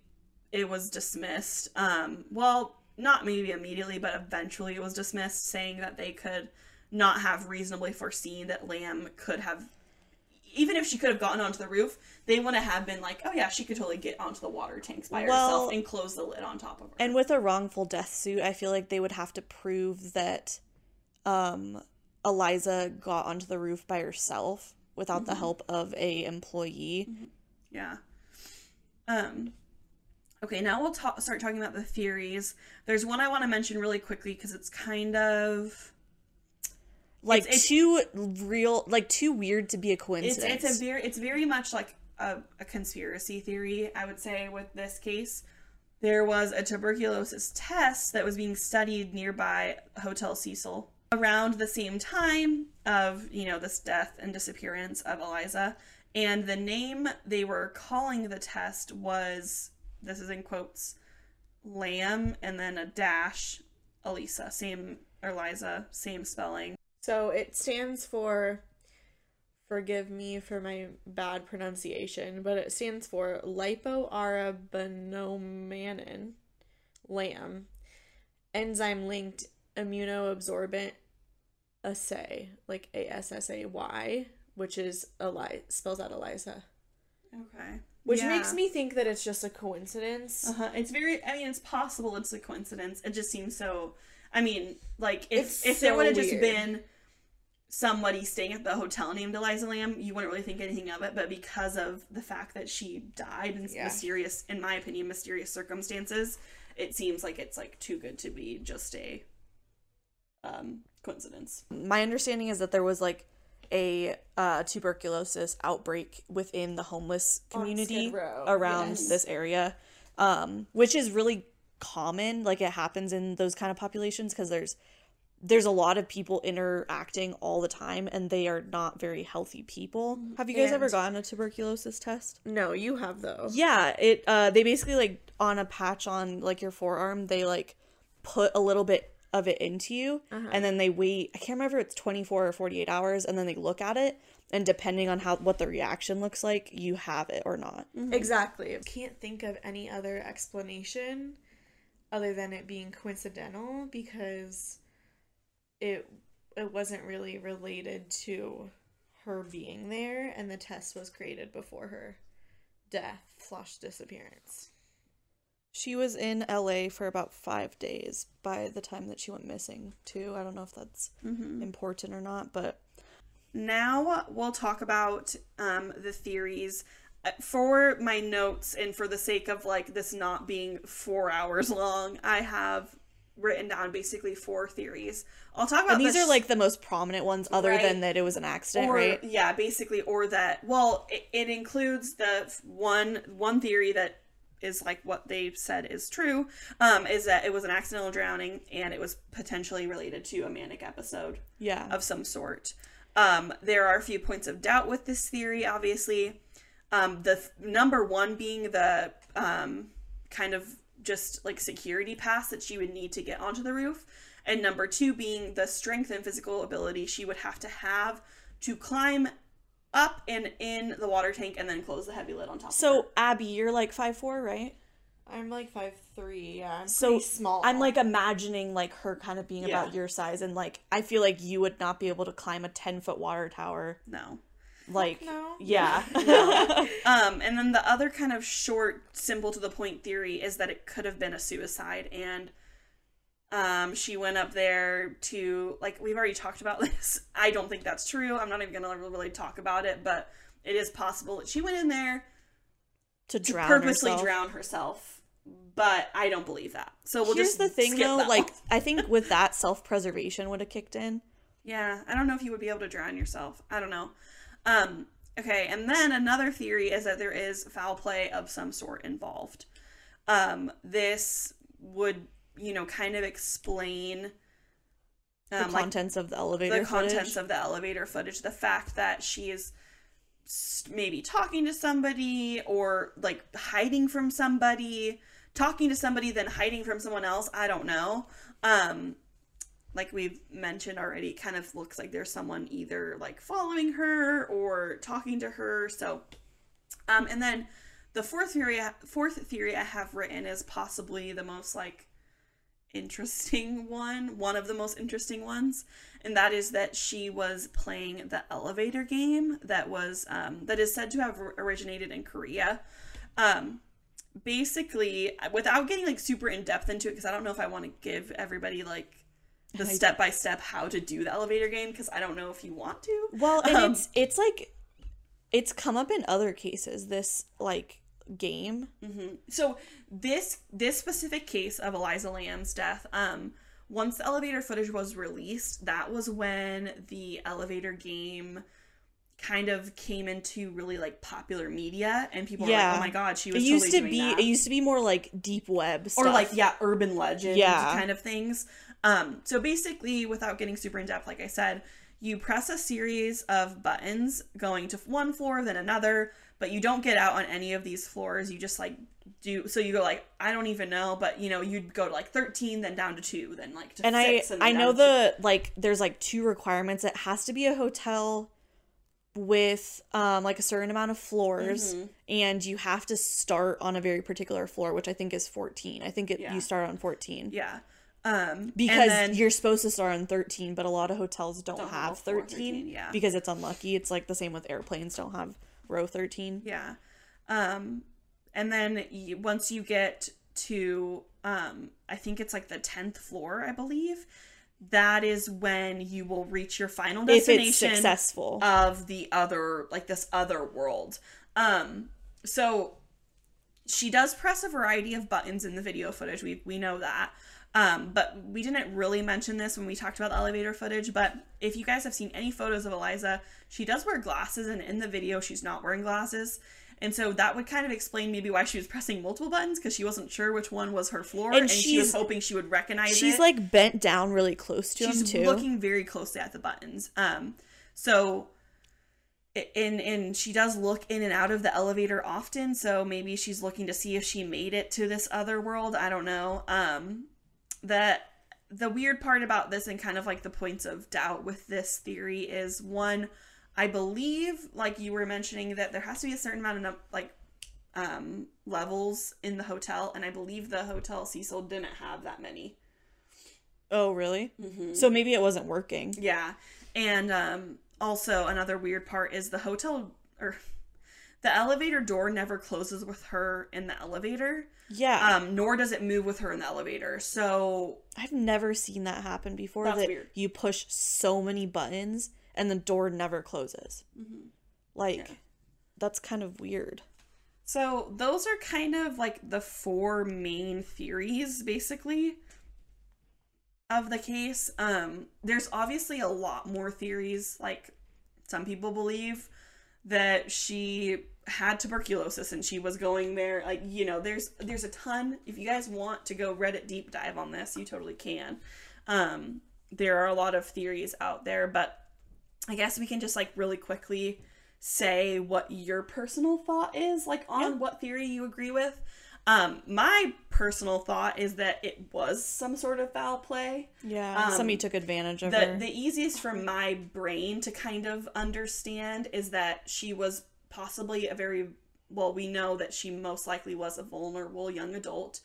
it was dismissed. Um, well, not maybe immediately, but eventually it was dismissed, saying that they could not have reasonably foreseen that Lam could have. Even if she could have gotten onto the roof, they wouldn't have been like, "Oh yeah, she could totally get onto the water tanks by Well- herself and close the lid on top of her." And with a wrongful death suit, I feel like they would have to prove that um Elisa got onto the roof by herself without the help of a employee. Yeah. Um Okay, now we'll ta- start talking about the theories. There's one I want to mention really quickly because it's kind of Like It's- it's- too real, like too weird to be a it's coincidence. it's a very it's very much like a, a conspiracy theory. I would say with this case, there was a tuberculosis test that was being studied nearby Hotel Cecil around the same time of you know this death and disappearance of Elisa, and the name they were calling the test was this is in quotes LAM and then a dash Elisa. Same Elisa same spelling. So it stands for, forgive me for my bad pronunciation, but it stands for lipoarabinomannan, LAM, enzyme linked immunoabsorbent assay, like A S S A Y, which is Eli- spells out ELISA. okay Which Yeah. makes me think that it's just a coincidence. Uh-huh. It's very. I mean, it's possible it's a coincidence. It just seems so. I mean, like if It's if there would have just been somebody staying at the hotel named Elisa Lam, you wouldn't really think anything of it. But because of the fact that she died in Yeah. mysterious, in my opinion, mysterious circumstances, it seems like it's like too good to be just a um, coincidence. My understanding is that there was like a uh, tuberculosis outbreak within the homeless community around yes. this area, um, which is really common. Like it happens in those kind of populations because there's there's a lot of people interacting all the time, and they are not very healthy people. Have you guys ever gotten a tuberculosis test? No, you have though. Yeah, it uh they basically like on a patch on like your forearm, they like put a little bit of it into you uh-huh. and then they wait I can't remember if it's 24 or 48 hours and then they look at it and depending on how what the reaction looks like, you have it or not. Mm-hmm. Exactly. Can't think of any other explanation other than it being coincidental because it it wasn't really related to her being there and the test was created before her death slash disappearance. She was in LA for about 5 days by the time that she went missing, too. I don't know if that's important or not, but Now we'll talk about um, the theories. Uh, For my notes and for the sake of like this not being four hours long, I have written down basically four theories. I'll talk about and these the are like the most prominent ones other Right. than that it was an accident, or right? yeah, basically, or that. Well, it, it includes the one one theory that is like what they said is true. Um, is that it was an accidental drowning and it was potentially related to a manic episode Yeah. of some sort. Um, there are a few points of doubt with this theory, obviously. Um, the th- number one being the um, kind of just like security pass that she would need to get onto the roof, and number two being the strength and physical ability she would have to have to climb up and in the water tank and then close the heavy lid on top. of her. So, Abby, you're like five four, right? I'm like five three. Yeah, I'm so pretty small. I'm like imagining like her kind of being Yeah. about your size, and like I feel like you would not be able to climb a ten foot water tower. no. Like, no. yeah, (laughs) (laughs) Um, and then the other kind of short, simple to the point theory is that it could have been a suicide, and um, she went up there to like we've already talked about (laughs) this. I don't think that's true. I'm not even gonna really talk about it, but it is possible that she went in there to to drown purposely herself. drown herself. But I don't believe that. So we'll Here's just the thing, though. Like. I (laughs) think with that, self preservation would have kicked in. Yeah, I don't know if you would be able to drown yourself. I don't know. Um, okay, and then another theory is that there is foul play of some sort involved. Um, this would, you know, kind of explain The um, like contents of the elevator the contents of the elevator footage, the fact that she is maybe talking to somebody or like hiding from somebody, talking to somebody then hiding from someone else. I don't know. Um, like we've mentioned already, it kind of looks like there's someone either like following her or talking to her. So, um, and then the fourth theory, fourth theory I have written is possibly the most like interesting (laughs) one, one of the most interesting ones, and that is that she was playing the elevator game that was um, that is said to have originated in Korea. Um, basically, without getting like super in depth into it, because I don't know if I want to give everybody like the step by step how to do the elevator game, because I don't know if you want to. Well, and Um, it's it's like it's come up in other cases. This like game. so this this specific case of Elisa Lam's death, um, once the elevator footage was released, that was when the elevator game kind of came into really like popular media, and people were like, "Oh my god, she was. It was." used totally to be that." it used to be more like deep web stuff. or like yeah, urban legend Yeah. kind of things. Um, so basically, without getting super in depth, like I said, you press a series of buttons going to one floor, then another, but you don't get out on any of these floors. You just like do so you go like I don't even know, but you know you'd go to like thirteen, then down to two, then like to and I and I know the like there's like two requirements. It has to be a hotel with um like a certain amount of floors Mm-hmm. and you have to start on a very particular floor which i think is 14 i think it Yeah. you start on 14 yeah. Um, because then- you're supposed to start on 13 but a lot of hotels don't, Don't have have a floor 13, 13, yeah. because it's unlucky it's like the same with airplanes don't have row 13 Yeah. Um, and then y once you get to, um, I think it's like the 10th floor, I believe, that is when you will reach your final if destination it's successful of the other, like this other world. Um, so she does press a variety of buttons in the video footage. We, we know that. Um, but we didn't really mention this when we talked about the elevator footage. But if you guys have seen any photos of Elisa, she does wear glasses, and in the video, she's not wearing glasses. And so that would kind of explain maybe why she was pressing multiple buttons because she wasn't sure which one was her floor, And and, she was hoping she would recognize She's it. She's like bent down really close to him she's too. looking very closely at the buttons. Um, so and and she does look in and out of the elevator often so maybe she's looking to see if she made it to this other world i don't know um that the weird part about this and kind of like the points of doubt with this theory is one i believe like you were mentioning that there has to be a certain amount of like um levels in the hotel and i believe the hotel cecil didn't have that many oh, really? mm-hmm. So maybe it wasn't working. Yeah. And um also another weird part is the hotel or the elevator door never closes with her in the elevator. Yeah. Um nor does it move with her in the elevator. So I've never seen that happen before. That's that weird. you push so many buttons and the door never closes. Like, Mm-hmm. Yeah. that's kind of weird. so those are kind of like the four main theories basically of the case. Um there's obviously a lot more theories like some people believe that she had tuberculosis and she was going there like you know there's there's a ton if you guys want to go reddit deep dive on this you totally can um there are a lot of theories out there but i guess we can just like really quickly say what your personal thought is like on Yeah. what theory you agree with um my personal thought is that it was some sort of foul play Yeah. Um, somebody took advantage of the her. the easiest for my brain to kind of understand is that she was possibly a very well we know that she most likely was a vulnerable young adult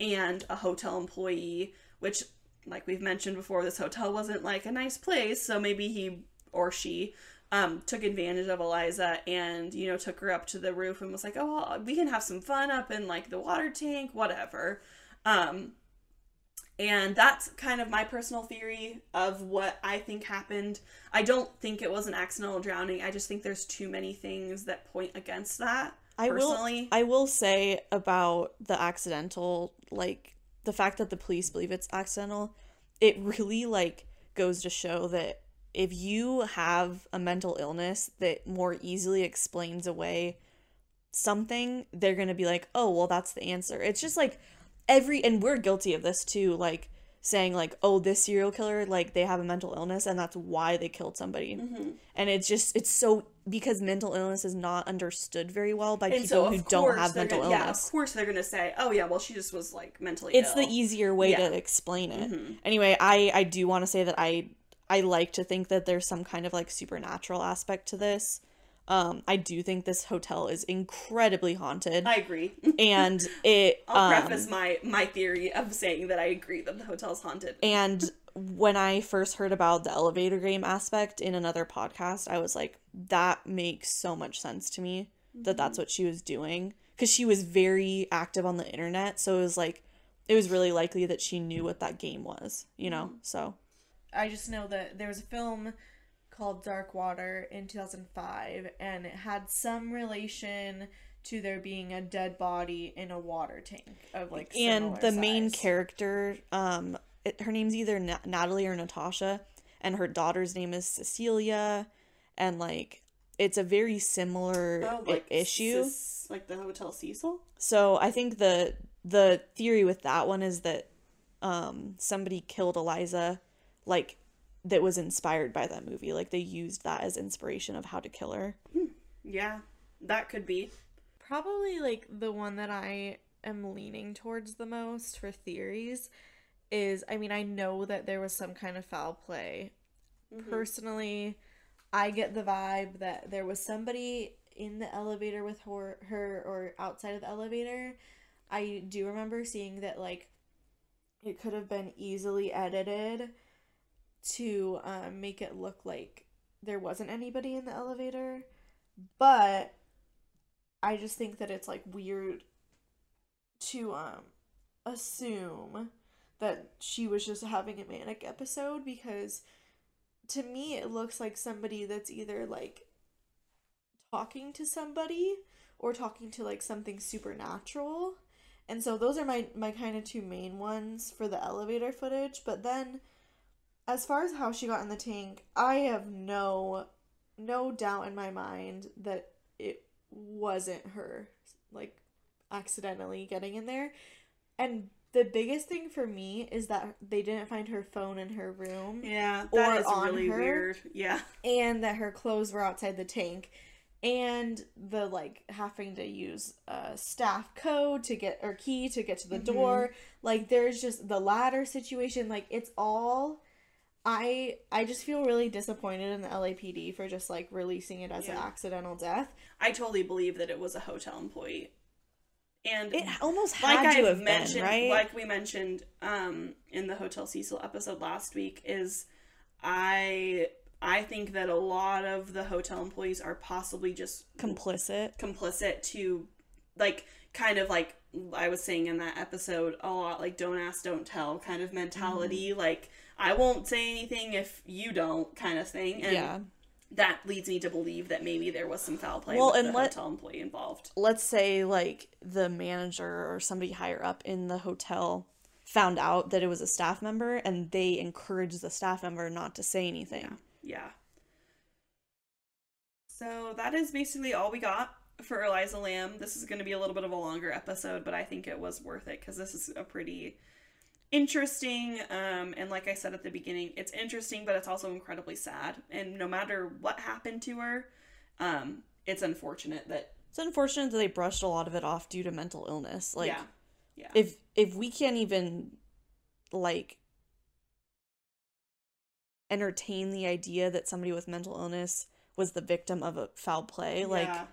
and a hotel employee which like we've mentioned before this hotel wasn't like a nice place so maybe he or she um, took advantage of Elisa and you know took her up to the roof and was like oh well, we can have some fun up in like the water tank whatever um and that's kind of my personal theory of what I think happened. I don't think it was an accidental drowning. I just think there's too many things that point against that. I will personally. I will say about the accidental like the fact that the police believe it's accidental, it really like goes to show that if you have a mental illness that more easily explains away something, they're going to be like, "Oh, well that's the answer." It's just like every and we're guilty of this too, like saying like, "Oh, this serial killer like they have a mental illness and that's why they killed somebody." Mm-hmm. And it's just it's so because mental illness is not understood very well by And people so, who don't have mental gonna, Yeah, of course they're gonna say, "Oh yeah, well she just was like mentally it's ill." the easier way Yeah. to explain it. Mhm. Anyway, I I do want to say that I I like to think that there's some kind of like supernatural aspect to this. Um, I do think this hotel is incredibly haunted, I agree. (laughs) and it. I'll um, preface my my theory of saying that I agree that the hotel's haunted. And when I first heard about the elevator game aspect in another podcast, I was like, that makes so much sense to me that that's what she was doing. Because she was very active on the internet. So it was like, it was really likely that she knew what that game was, you know? So, I just know that there was a film called Dark Water in 2005, and it had some relation to there being a dead body in a water tank of like. and the similar main character, um, it, her name's either Na- Natalie or Natasha, and her daughter's name is Cecilia. And like, it's a very similar Oh, like issue. Cis- like the hotel Cecil. So I think the the theory with that one is that um somebody killed Elisa like that was inspired by that movie. Like they used that as inspiration of how to kill her. Yeah, that could be. Probably like the one that I am leaning towards the most for theories is I mean, I know that there was some kind of foul play. Mm-hmm. Personally, I get the vibe that there was somebody in the elevator with her, her or outside of the elevator. I do remember seeing that like it could have been easily edited to um, make it look like there wasn't anybody in the elevator, but I just think that it's like weird to um assume that she was just having a manic episode because to me it looks like somebody that's either like talking to somebody or talking to like something supernatural. And so those are my my kind of two main ones for the elevator footage, but then as far as how she got in the tank, I have no no doubt in my mind that it wasn't her like accidentally getting in there. And the biggest thing for me is that they didn't find her phone in her room Yeah, Or that is on really her. weird. Yeah. and that her clothes were outside the tank and the like having to use a staff code to get or key to get to the Mhm. door like there's just the ladder situation like it's all i i just feel really disappointed in the lapd for just like releasing it as an accidental death I totally believe that it was a hotel employee. And It almost like had to I've have mentioned, been, right? like we mentioned um, in the Hotel Cecil episode last week, is I I think that a lot of the hotel employees are possibly just Complicit. complicit to like kind of like I was saying in that episode a lot like don't ask don't tell kind of mentality Mm-hmm. like I won't say anything if you don't kind of thing and yeah. that leads me to believe that maybe there was some foul play Well, with and the let- hotel employee involved. let's say like the manager or somebody higher up in the hotel found out that it was a staff member and they encouraged the staff member not to say anything. Yeah. So that is basically all we got for Elisa Lam. This is going to be a little bit of a longer episode, but I think it was worth it because this is a pretty interesting um and like I said at the beginning, it's interesting but it's also incredibly sad. And no matter what happened to her, um it's unfortunate that It's unfortunate that they brushed a lot of it off due to mental illness. Like yeah. Yeah. if if we can't even like entertain the idea that somebody with mental illness was the victim of a foul play, like yeah.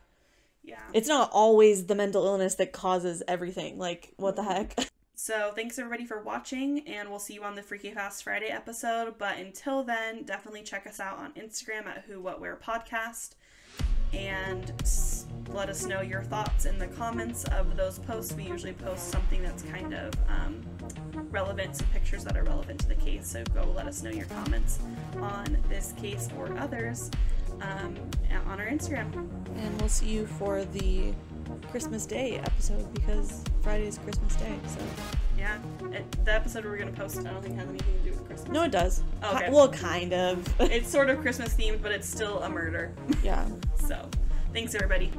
yeah. it's not always the mental illness that causes everything. Like what the heck? (laughs) So thanks everybody for watching, and we'll see you on the Freaky Fast Friday episode. But until then, definitely check us out on Instagram at Who What Where Podcast, and let us know your thoughts in the comments of those posts. We usually post something that's kind of um, relevant, some pictures that are relevant to the case. So go let us know your comments on this case or others um, on our Instagram. and we'll see you for the Christmas Day episode because Friday is Christmas Day. So Yeah, it, the episode we're gonna post, I don't think has anything to do with Christmas. no, it does. Oh, okay. Ki- well, kind of. (laughs) It's sort of Christmas themed, but it's still a murder. yeah. (laughs) So, thanks everybody.